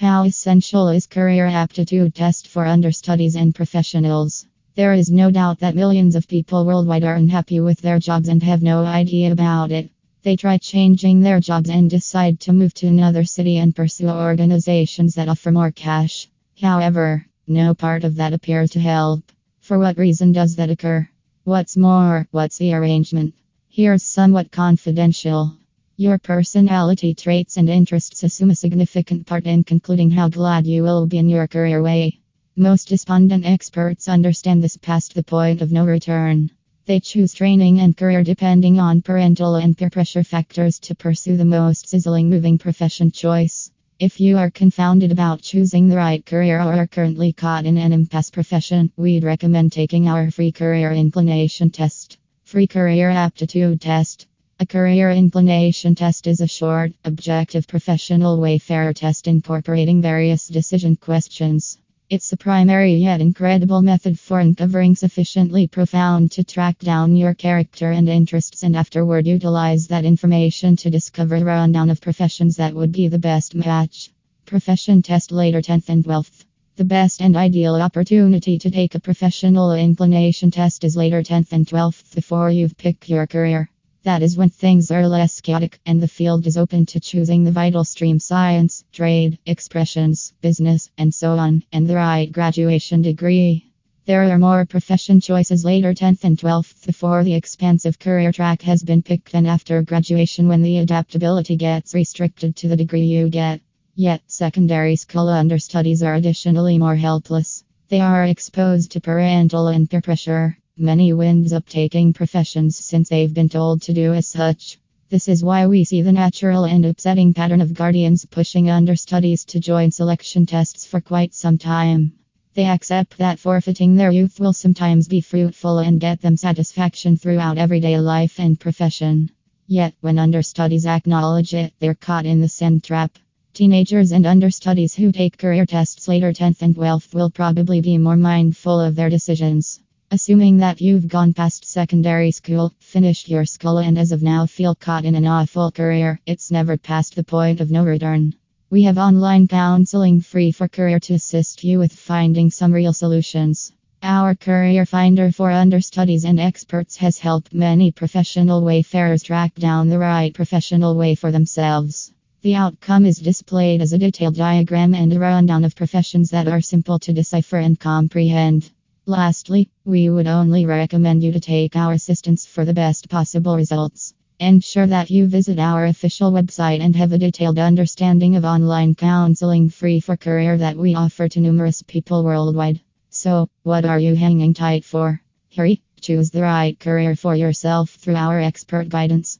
How essential is career aptitude test for understudies and professionals? There is no doubt that millions of people worldwide are unhappy with their jobs and have no idea about it. They try changing their jobs and decide to move to another city and pursue organizations that offer more cash. However, no part of that appears to help. For what reason does that occur? What's more, what's the arrangement? Here's somewhat confidential. Your personality traits and interests assume a significant part in concluding how glad you will be in your career way. Most despondent experts understand this past the point of no return. They choose training and career depending on parental and peer pressure factors to pursue the most sizzling moving profession choice. If you are confounded about choosing the right career or are currently caught in an impasse profession, we'd recommend taking our free career inclination test. Free career aptitude test. A career inclination test is a short, objective professional wayfarer test incorporating various decision questions. It's a primary yet incredible method for uncovering sufficiently profound to track down your character and interests and afterward utilize that information to discover a rundown of professions that would be the best match. Profession test later 10th and 12th. The best and ideal opportunity to take a professional inclination test is later 10th and 12th before you've picked your career. That is when things are less chaotic and the field is open to choosing the vital stream science, trade, expressions, business, and so on, and the right graduation degree. There are more profession choices later 10th and 12th before the expansive career track has been picked and after graduation when the adaptability gets restricted to the degree you get. Yet, secondary school understudies are additionally more helpless. They are exposed to parental and peer pressure. Many winds up taking professions since they've been told to do as such. This is why we see the natural and upsetting pattern of guardians pushing understudies to join selection tests for quite some time. They accept that forfeiting their youth will sometimes be fruitful and get them satisfaction throughout everyday life and profession. Yet, when understudies acknowledge it, they're caught in the same trap. Teenagers and understudies who take career tests later 10th and 12th will probably be more mindful of their decisions. Assuming that you've gone past secondary school, finished your school, and as of now feel caught in an awful career, it's never past the point of no return. We have online counseling free for career to assist you with finding some real solutions. Our career finder for understudies and experts has helped many professional wayfarers track down the right professional way for themselves. The outcome is displayed as a detailed diagram and a rundown of professions that are simple to decipher and comprehend. Lastly, we would only recommend you to take our assistance for the best possible results. Ensure that you visit our official website and have a detailed understanding of online counseling free for career that we offer to numerous people worldwide. So, what are you hanging tight for? Hurry, choose the right career for yourself through our expert guidance.